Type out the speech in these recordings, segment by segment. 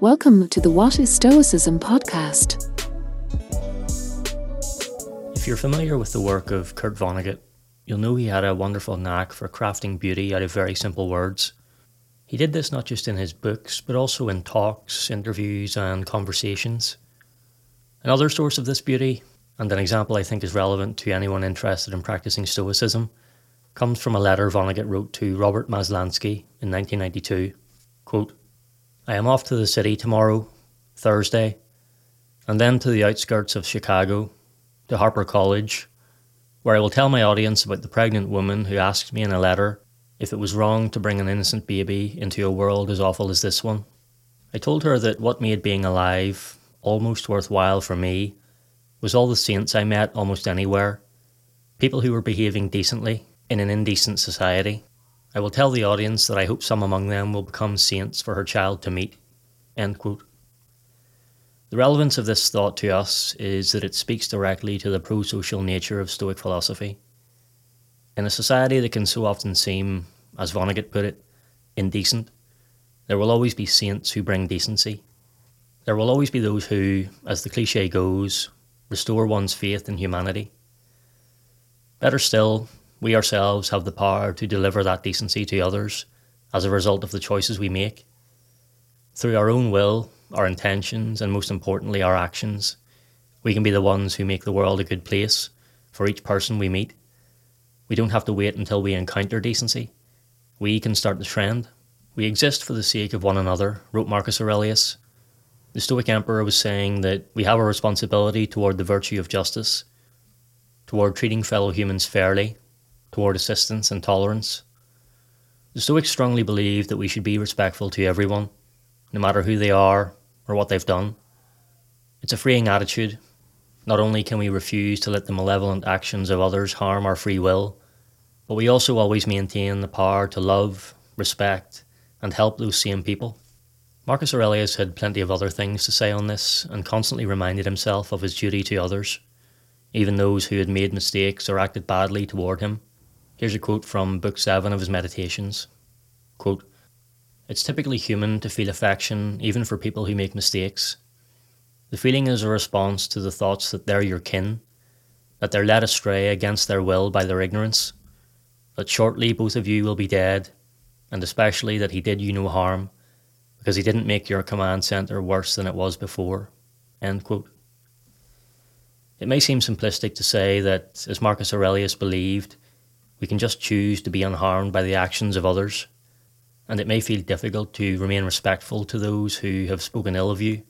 Welcome to the What is Stoicism podcast. If you're familiar with the work of Kurt Vonnegut, you'll know he had a wonderful knack for crafting beauty out of very simple words. He did this not just in his books, but also in talks, interviews, and conversations. Another source of this beauty, and an example I think is relevant to anyone interested in practicing Stoicism, comes from a letter Vonnegut wrote to Robert Maslansky in 1992. Quote, I am off to the city tomorrow, Thursday, and then to the outskirts of Chicago, to Harper College, where I will tell my audience about the pregnant woman who asked me in a letter if it was wrong to bring an innocent baby into a world as awful as this one. I told her that what made being alive almost worthwhile for me was all the saints I met almost anywhere, people who were behaving decently in an indecent society. I will tell the audience that I hope some among them will become saints for her child to meet. The relevance of this thought to us is that it speaks directly to the pro social nature of Stoic philosophy. In a society that can so often seem, as Vonnegut put it, indecent, there will always be saints who bring decency. There will always be those who, as the cliche goes, restore one's faith in humanity. Better still, we ourselves have the power to deliver that decency to others as a result of the choices we make. Through our own will, our intentions, and most importantly, our actions, we can be the ones who make the world a good place for each person we meet. We don't have to wait until we encounter decency. We can start the trend. We exist for the sake of one another, wrote Marcus Aurelius. The Stoic Emperor was saying that we have a responsibility toward the virtue of justice, toward treating fellow humans fairly, toward assistance and tolerance. The Stoics strongly believe that we should be respectful to everyone, no matter who they are or what they've done. It's a freeing attitude. Not only can we refuse to let the malevolent actions of others harm our free will, but we also always maintain the power to love, respect, and help those same people. Marcus Aurelius had plenty of other things to say on this and constantly reminded himself of his duty to others, even those who had made mistakes or acted badly toward him. Here's a quote from Book 7 of his Meditations. Quote, It's typically human to feel affection even for people who make mistakes. The feeling is a response to the thoughts that they're your kin, that they're led astray against their will by their ignorance, that shortly both of you will be dead, and especially that he did you no harm, because he didn't make your command centre worse than it was before. End quote. It may seem simplistic to say that, as Marcus Aurelius believed, we can just choose to be unharmed by the actions of others, and it may feel difficult to remain respectful to those who have spoken ill of you.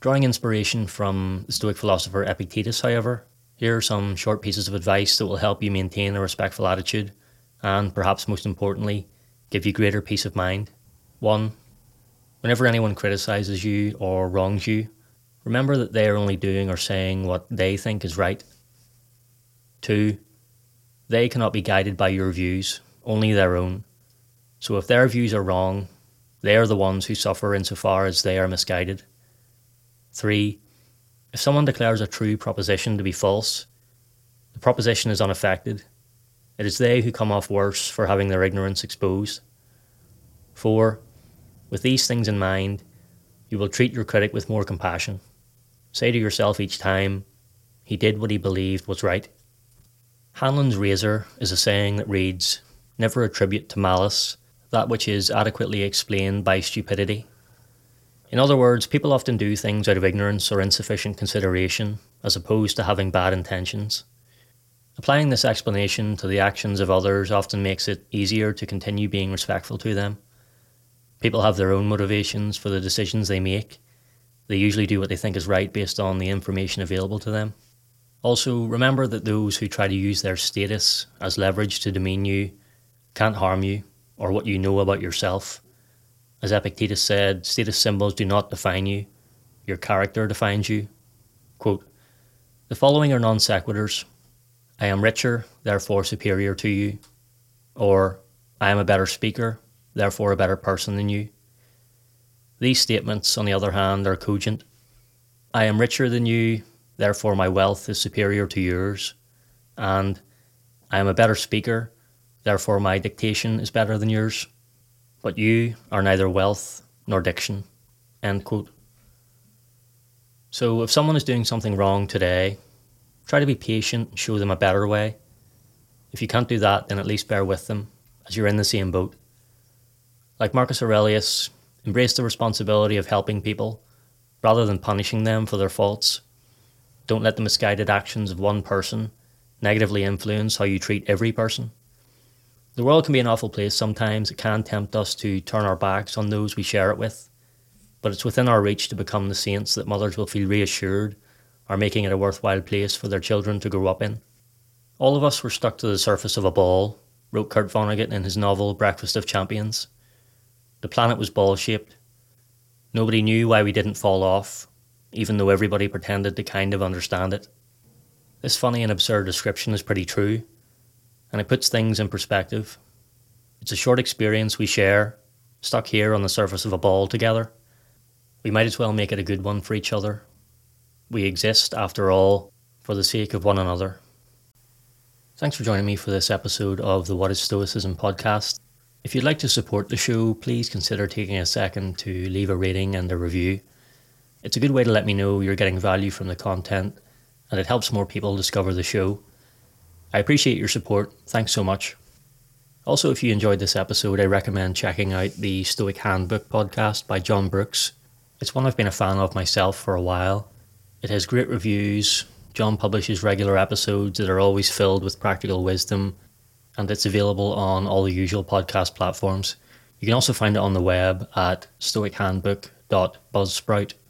Drawing inspiration from the Stoic philosopher Epictetus, however, here are some short pieces of advice that will help you maintain a respectful attitude and, perhaps most importantly, give you greater peace of mind. 1. Whenever anyone criticizes you or wrongs you, remember that they are only doing or saying what they think is right. 2. They cannot be guided by your views, only their own. So if their views are wrong, they are the ones who suffer insofar as they are misguided. 3. If someone declares a true proposition to be false, the proposition is unaffected. It is they who come off worse for having their ignorance exposed. 4. With these things in mind, you will treat your critic with more compassion. Say to yourself each time, he did what he believed was right. Hanlon's razor is a saying that reads, Never attribute to malice that which is adequately explained by stupidity. In other words, people often do things out of ignorance or insufficient consideration, as opposed to having bad intentions. Applying this explanation to the actions of others often makes it easier to continue being respectful to them. People have their own motivations for the decisions they make. They usually do what they think is right based on the information available to them. Also, remember that those who try to use their status as leverage to demean you can't harm you or what you know about yourself. As Epictetus said, status symbols do not define you, your character defines you. Quote, the following are non sequiturs I am richer, therefore superior to you. Or, I am a better speaker, therefore a better person than you. These statements, on the other hand, are cogent. I am richer than you, therefore my wealth is superior to yours, and I am a better speaker, therefore my dictation is better than yours. But you are neither wealth nor diction. End quote. So if someone is doing something wrong today, try to be patient and show them a better way. If you can't do that, then at least bear with them, as you're in the same boat. Like Marcus Aurelius, embrace the responsibility of helping people rather than punishing them for their faults. Don't let the misguided actions of one person negatively influence how you treat every person. The world can be an awful place sometimes. It can tempt us to turn our backs on those we share it with. But it's within our reach to become the saints that mothers will feel reassured are making it a worthwhile place for their children to grow up in. All of us were stuck to the surface of a ball, wrote Kurt Vonnegut in his novel Breakfast of Champions. The planet was ball shaped. Nobody knew why we didn't fall off, even though everybody pretended to kind of understand it. This funny and absurd description is pretty true, and it puts things in perspective. It's a short experience we share, stuck here on the surface of a ball together. We might as well make it a good one for each other. We exist, after all, for the sake of one another. Thanks for joining me for this episode of the What is Stoicism podcast. If you'd like to support the show, please consider taking a second to leave a rating and a review. It's a good way to let me know you're getting value from the content, and it helps more people discover the show. I appreciate your support. Thanks so much. Also, if you enjoyed this episode, I recommend checking out the Stoic Handbook podcast by John Brooks. It's one I've been a fan of myself for a while. It has great reviews. John publishes regular episodes that are always filled with practical wisdom, and it's available on all the usual podcast platforms. You can also find it on the web at stoichandbook.buzzsprout.com.